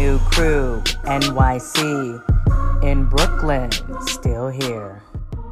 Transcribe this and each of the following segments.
new crew, NYC, in Brooklyn, still here.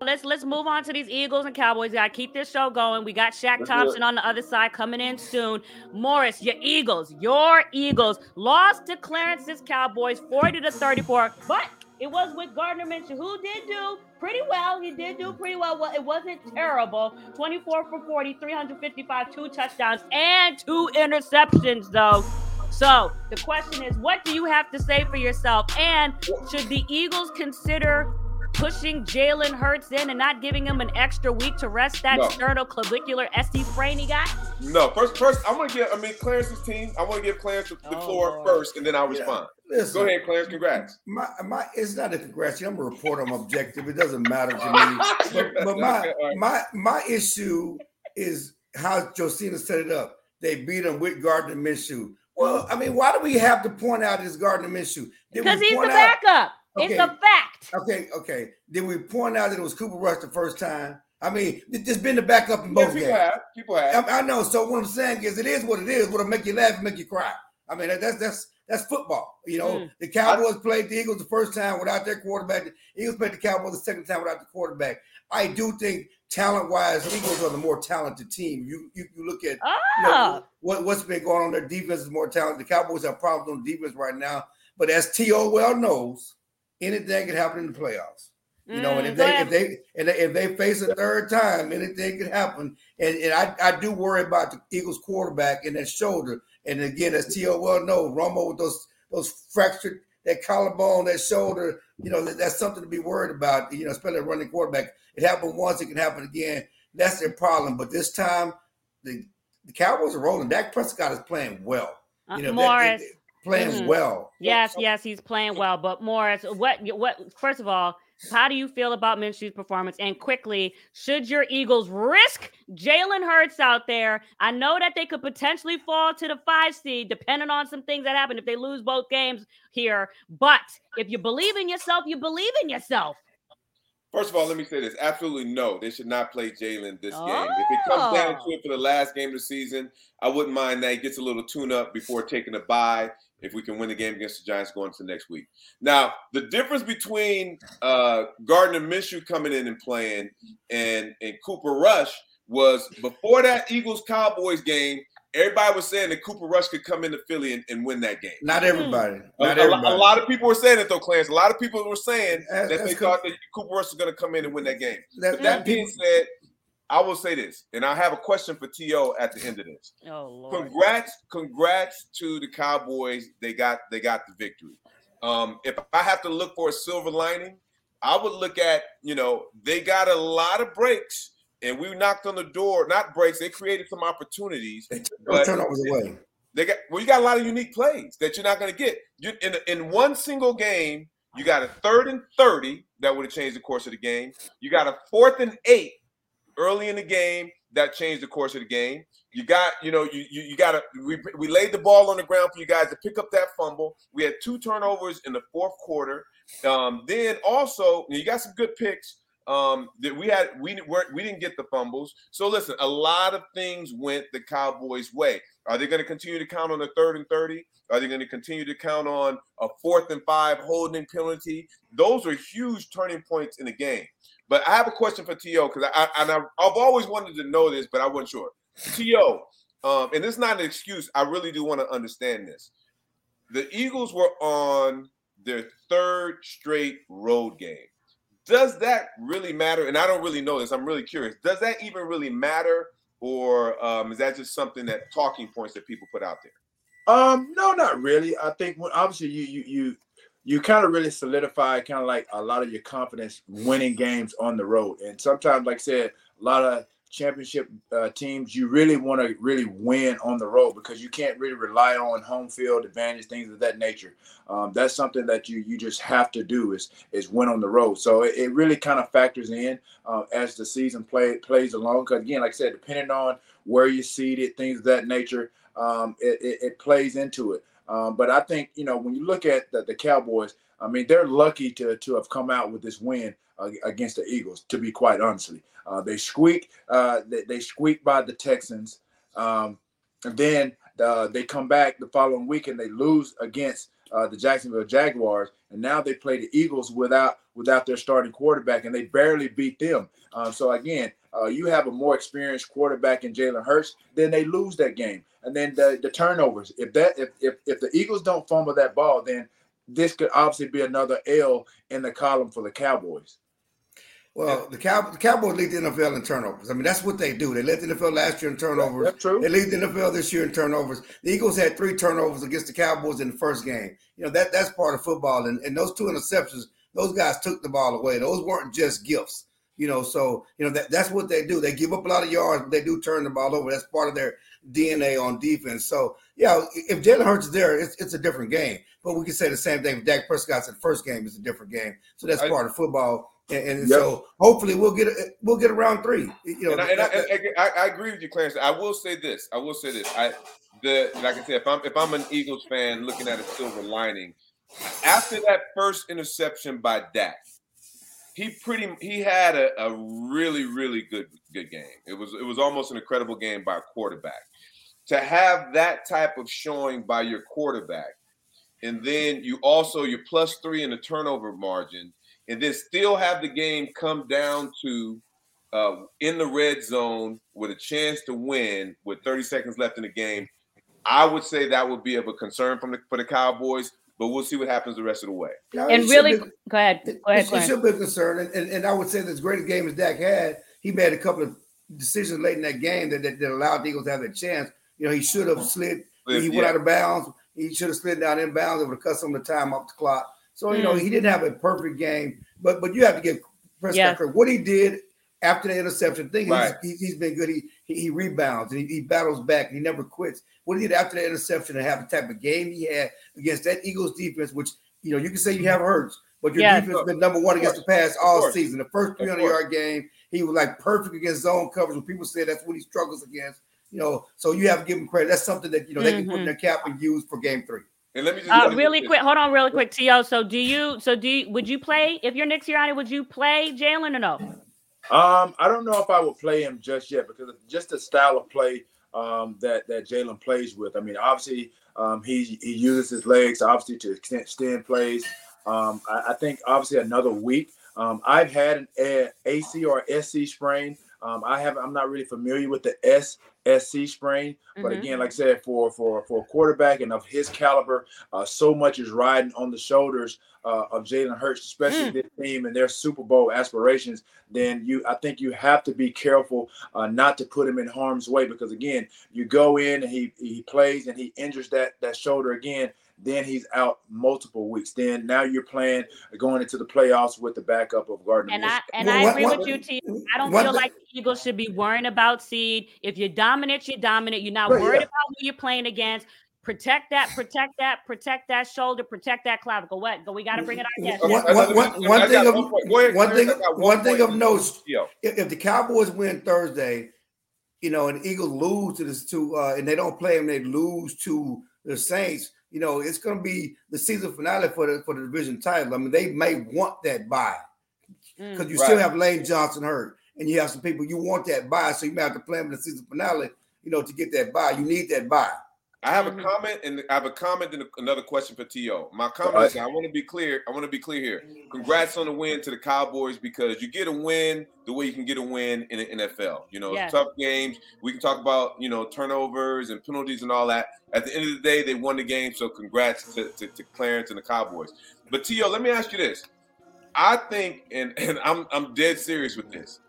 Let's let's move on to these Eagles and Cowboys. We gotta keep this show going. We got Shaq Thompson on the other side coming in soon. Morris, your Eagles, your Eagles lost to Clarence's Cowboys 40 to 34, but it was with Gardner Minshew, who did do pretty well. He did do pretty well. Well, it wasn't terrible. 24 for 40, 355, two touchdowns, and two interceptions, though. So the question is, what do you have to say for yourself? And should the Eagles consider pushing Jalen Hurts in and not giving him an extra week to rest that no. sternoclavicular SC sprain he got? No, first, first, I'm gonna give. I mean, Clarence's team. I want to give Clarence the, the oh, floor Lord. first, and then I'll respond. Yeah. Listen, Go ahead, Clarence. Congrats. My, my, it's not a congrats. I'm a reporter. I'm objective. It doesn't matter to me. but, but my, my, my issue is how Josina set it up. They beat him with Gardner Minshew. Well, I mean, why do we have to point out his Gardner Minshew? Because he's the backup. Okay. It's a fact. Okay, okay. Did we point out that it was Cooper Rush the first time? I mean, there's been the backup in both yeah, people games. Have. People have. I, I, know. So what I'm saying is, it is what it is. What'll make you laugh, make you cry. I mean, that's that's that's football. You know, mm. the Cowboys I, played the Eagles the first time without their quarterback. The Eagles played the Cowboys the second time without the quarterback. I do think talent-wise, Eagles are the more talented team. You you, you look at oh. you know, ah. what, what's been going on. Their defense is more talented. The Cowboys have problems on defense right now. But as T.O. well knows, anything can happen in the playoffs. You know, and if mm, they if they and if they face a third time, anything can happen. And, and I, I do worry about the Eagles quarterback and that shoulder. And again, as T.O. well knows, Romo with those those fractured that collarbone, that shoulder, you know, that, that's something to be worried about, you know, especially a running quarterback. It happened once, it can happen again. That's their problem. But this time, the, the Cowboys are rolling. Dak Prescott is playing well. Uh, you know, Morris. Playing mm-hmm. well. Yes, yes, he's playing well. But Morris, what what first of all, how do you feel about Minshew's performance? And quickly, should your Eagles risk Jalen Hurts out there? I know that they could potentially fall to the five seed, depending on some things that happen if they lose both games here. But if you believe in yourself, you believe in yourself. First of all, let me say this: absolutely no, they should not play Jalen this oh. game. If it comes down to it for the last game of the season, I wouldn't mind that. He gets a little tune-up before taking a bye if we can win the game against the Giants going to next week. Now, the difference between uh, Gardner Minshew coming in and playing and, and Cooper Rush was before that Eagles Cowboys game, everybody was saying that Cooper Rush could come into Philly and, and win that game. Not everybody. Not a, everybody. A, a, lot of people were saying it though, Clarence. A lot of people were saying that they thought that Cooper Rush was going to come in and win that game. That, but that being said, I will say this, and I have a question for T.O. at the end of this. Oh Lord! Congrats, congrats to the Cowboys. They got they got the victory. Um, if I have to look for a silver lining, I would look at you know they got a lot of breaks, and we knocked on the door. Not breaks. They created some opportunities. But turnovers away. They got well. You got a lot of unique plays that you're not going to get. You, in in one single game, you got a third and thirty that would have changed the course of the game. You got a fourth and eight early in the game that changed the course of the game. You got, you know, you you, you got to. We, we laid the ball on the ground for you guys to pick up that fumble. We had two turnovers in the fourth quarter. Um, then also, you got some good picks. Um, that we had we weren't we didn't get the fumbles. So listen, a lot of things went the Cowboys' way. Are they going to continue to count on the third and thirty? Are they going to continue to count on a fourth and five holding penalty? Those are huge turning points in the game. But I have a question for T.O. because I, I, I've, I've always wanted to know this, but I wasn't sure. T.O., um, and this is not an excuse. I really do want to understand this. The Eagles were on their third straight road game. Does that really matter? And I don't really know this. I'm really curious. Does that even really matter, or um, is that just something that talking points that people put out there? Um, no, not really. I think when, obviously you you you you kind of really solidify kind of like a lot of your confidence winning games on the road. And sometimes, like I said, a lot of championship uh, teams, you really want to really win on the road because you can't really rely on home field advantage, things of that nature. Um, that's something that you you just have to do is is win on the road. So it, it really kind of factors in uh, as the season play plays along. Because again, like I said, depending on where you're seated, things of that nature, um, it, it, it plays into it. Um, but I think you know when you look at the, the, Cowboys, I mean they're lucky to to have come out with this win uh, against the Eagles. To be quite honestly, uh, they squeak uh, they, they squeak by the Texans. Um, and then uh, they come back the following week and they lose against uh, the Jacksonville Jaguars, and now they play the Eagles without without their starting quarterback, and they barely beat them. Uh, so again, uh, you have a more experienced quarterback in Jalen Hurts, then they lose that game, and then the, the turnovers. If that if, if if the Eagles don't fumble that ball, then this could obviously be another L in the column for the Cowboys. Well, the, Cow- the Cowboys lead the NFL in turnovers. I mean, that's what they do. They led the NFL last year in turnovers. That's true. They lead the NFL this year in turnovers. The Eagles had three turnovers against the Cowboys in the first game. You know, that that's part of football. And, and those two interceptions, those guys took the ball away. Those weren't just gifts. You know, so you know that that's what they do. They give up a lot of yards, but they do turn the ball over. That's part of their DNA on defense. So yeah, if Jalen Hurts is there, it's, it's a different game. But we can say the same thing. If Dak Prescott's in the first game, it's a different game. So that's I- part of football. And, and Yep. so hopefully we'll get a, we'll get around three. You know, and, I, and, that- that- and I, I agree with you, Clarence. I will say this. I will say this. I the like I said, if I'm if I'm an Eagles fan looking at a silver lining, after that first interception by Dak, he pretty he had a, a really really good good game. It was it was almost an incredible game by a quarterback. To have that type of showing by your quarterback, and then you also you're plus three in the turnover margin, and then still have the game come down to uh, in the red zone with a chance to win with 30 seconds left in the game, I would say that would be of a concern from the, for the Cowboys. But we'll see what happens the rest of the way. Yeah, And really, be- go ahead. it, Go ahead, it Clarence. should be a concern. And, and, and I would say that as great game as Dak had, he made a couple of decisions late in that game that, that, that allowed the Eagles to have that chance. You know, he should have slid. He went Yeah. out of bounds. He should have slid down in bounds. It would have cut some of the time off the clock. So you know, Mm. he didn't have a perfect game. But but you have to give Prescott Yeah. credit. What he did after the interception thing, Right. he's, he, he's been good. He he, he rebounds and he, he battles back and he never quits. What he did after the interception and have the type of game he had against that Eagles defense, which you know you can say you have hurts, but your Yeah. defense has been number one against the pass all season. The first 300 yard game, he was like perfect against zone coverage. When people say that's what he struggles against, you know, so you have to give them credit. That's something that you know they can put in their cap and use for game three. And let me just Uh, really quick, hold on, really quick, To. So, do you? So, do you? Would you play if you're Nick Sirianni? Would you play Jalen or no? Um, I don't know if I would play him just yet because just the style of play um, that that Jalen plays with. I mean, obviously, um, he he uses his legs obviously to extend, extend plays. Um, I, I think obviously another week. Um, I've had an AC or SC sprain. Um, I have I'm not really familiar with the S SC sprain, but Mhm. again, like I said, for for for a quarterback and of his caliber, uh, so much is riding on the shoulders uh, of Jalen Hurts, especially this team and their Super Bowl aspirations. Then you, I think you have to be careful uh, not to put him in harm's way because again, you go in and he he plays and he injures that that shoulder again. Then he's out multiple weeks. Then now you're playing going into the playoffs with the backup of Gardner. And I and Well, I what- agree what- with you, T. I don't feel thing- like the Eagles should be worrying about seed. If you're dominant, you're dominant. You're not Right, worried yeah. about who you're playing against. Protect that, protect that, protect that shoulder, protect that clavicle. What? Go, we got to bring it out. Yes. One- one- one- thing of- one point. Go ahead, one thing- one thing of note- If, if the Cowboys win Thursday, you know, and Eagles lose to this to uh, and they don't play them, they lose to the Saints. You know, it's going to be the season finale for the for the division title. I mean, they may want that bye Mm. because you Right. still have Lane Johnson hurt, and you have some people you want that bye, so you may have to plan for the season finale. You know, to get that bye, you need that bye. I have Mhm. a comment and I have a comment and another question for To. My comment All is I want to be clear. I want to be clear here. Congrats on the win to the Cowboys because you get a win the way you can get a win in the NFL. You know, Yes. tough games. We can talk about you know turnovers and penalties and all that. At the end of the day, they won the game. So congrats to, to, to Clarence and the Cowboys. But T.O., let me ask you this. I think, and and I'm I'm dead serious with this.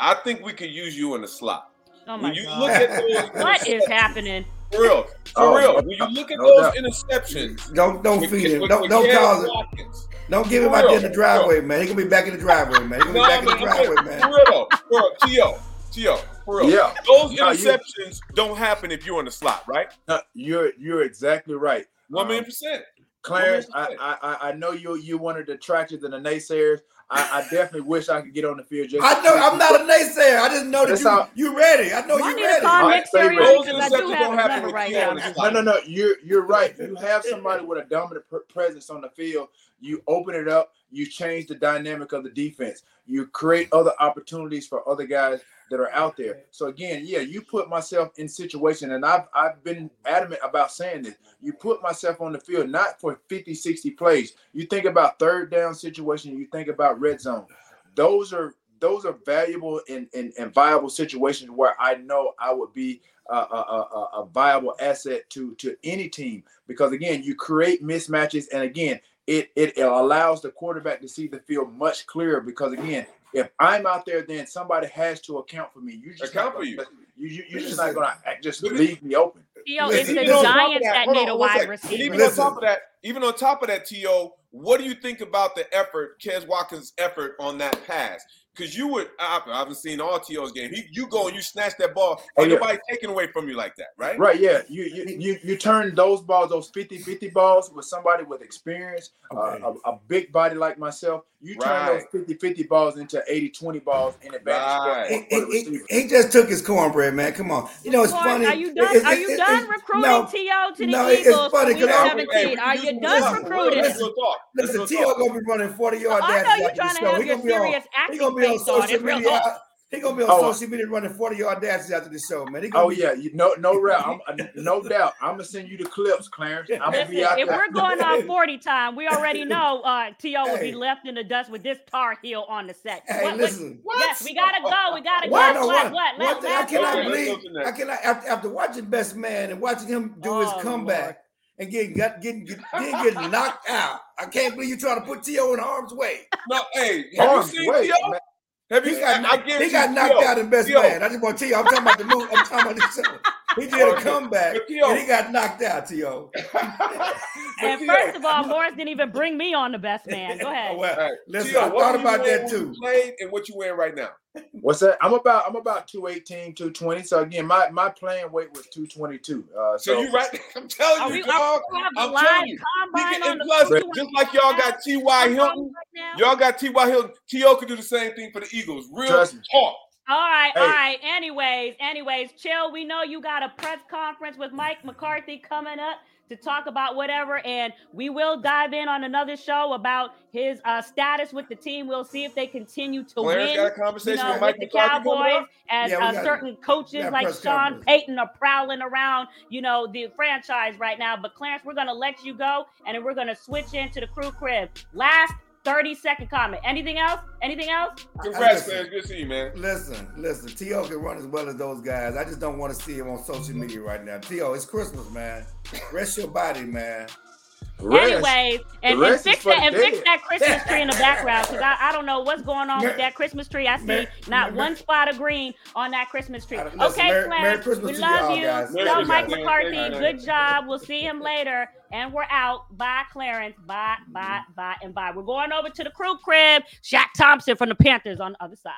I think we could use you in the slot. Oh my When you God. look at those, what is happening? For real, for Oh, real. When you look at no those doubt. interceptions, Don't don't with- feed him. with- Don't with don't Cam cause it. Watkins. Don't give him For out there in the driveway, man. He gonna be back in the driveway, man. He gonna be No, back in the driveway, man. For real, though. for real. T.O. T.O. For real. Yeah. Those No, you- interceptions don't happen if you're in the slot, right? You're you're exactly right. One Um, million percent. Clarence, I, I I- I know you you wanted the detractors and the naysayers. I, I, definitely wish I could get on the field. Just I know I'm not a naysayer. I just know that you, how, you ready. I know you ready. Call Nick Sirianni I do have a right now. No, no, no. You're you're right. You have somebody with a dominant presence on the field. You open it up. You change the dynamic of the defense. You create other opportunities for other guys that are out there. So again, yeah, you put myself in situation, and I've I've been adamant about saying this. You put myself on the field not for 50, 60 plays. You think about third down situation, you think about red zone. Those are those are valuable and, and, and viable situations where I know I would be a, a, a, a viable asset to to any team because again, you create mismatches, and again, it, it, it allows the quarterback to see the field much clearer because again, if I'm out there, then somebody has to account for me. You just account for you. You, you you're just not gonna just leave me open. Yo, it's the Giants that, that need a wide receiver. Even on top of that, even on top of that, T.O., what do you think about the effort, Quez Watkins' effort on that pass? Because you would I, haven't seen all T.O.'s game. He, you go and you snatch that ball. Oh, yeah. nobody taking away from you like that, right? Right. Yeah. You you you, you turn those balls, those 50-50 balls, with somebody with experience, uh, okay. uh, a, a, big body like myself. You turn right. those 50-50 balls into 80-20 balls in advantage. Right. He, he, he, just took his cornbread, man. Come on. You know it's funny. Are you done? are you done recruiting no, T.O. to the no, Eagles? It's funny because hey, are you done recruiting? Listen, listen T.O. gonna be running 40 yard dashes. I know you're trying to have your serious acting face on it yeah, he gonna be on oh, social media running 40 yard dashes after the show, man. oh be- yeah, you, no no doubt, uh, no doubt. I'm gonna send you the clips, Clarence. I'm Listen, be out if there. we're going on 40 time, we already know uh T.O. hey. will be left in the dust with this Tar Heel on the set. Hey, what, listen, what? yes, we gotta go. We gotta what? go. No, what? What? what? I cannot believe. I cannot after, after, watching Best Man and watching him do oh, his comeback. Lord. And getting got getting getting, getting knocked out. I can't believe you trying to put T.O. in harm's way. No, hey, have arms you seen T.O.? Have you, he got, knocked, he got knocked out in Best Man. I just want to tell you, I'm talking about the move. I'm talking about the show. He did a comeback and he got knocked out, T.O. and first of all, Morris didn't even bring me on the Best Man. Go ahead. well, right. listen, I thought about that too. Played and what you wearing right now? What's that? I'm about I'm about 218, 220. So again, my my playing weight was 222. Uh, so, so you right? I'm telling you, dog. I'm telling you. And plus, just like y'all got T.Y. Hilton, y'all got T.Y. Hill. T.O. could do the same thing for the Eagles. Real talk. All right, hey. all right. Anyways, anyways, chill. We know you got a press conference with Mike McCarthy coming up to talk about whatever, and we will dive in on another show about his uh, status with the team. We'll see if they continue to Clarence win. got a conversation you know, with, Mike with the Cowboys, as yeah, uh, certain coaches like Sean Payton are prowling around, you know, the franchise right now. But Clarence, we're gonna let you go, and then we're gonna switch into the crew crib. Last 30 second comment. Anything else? Anything else? Congrats, man. Good to see you, man. Listen, listen. T.O. can run as well as those guys. I just don't want to see him on social media right now. T.O., it's Christmas, man. Rest your body, man. Rest. Anyways, and, and fix that and fix that Christmas tree in the background because I, I don't know what's going on with that Christmas tree. I see not one spot of green on that Christmas tree. Okay, Listen, Merry, we love you. Merry love Mike guys. McCarthy. Good job. We'll see him later. And we're out. Bye, Clarence. Bye, bye, bye, and bye. We're going over to the crew crib. Shaq Thompson from the Panthers on the other side.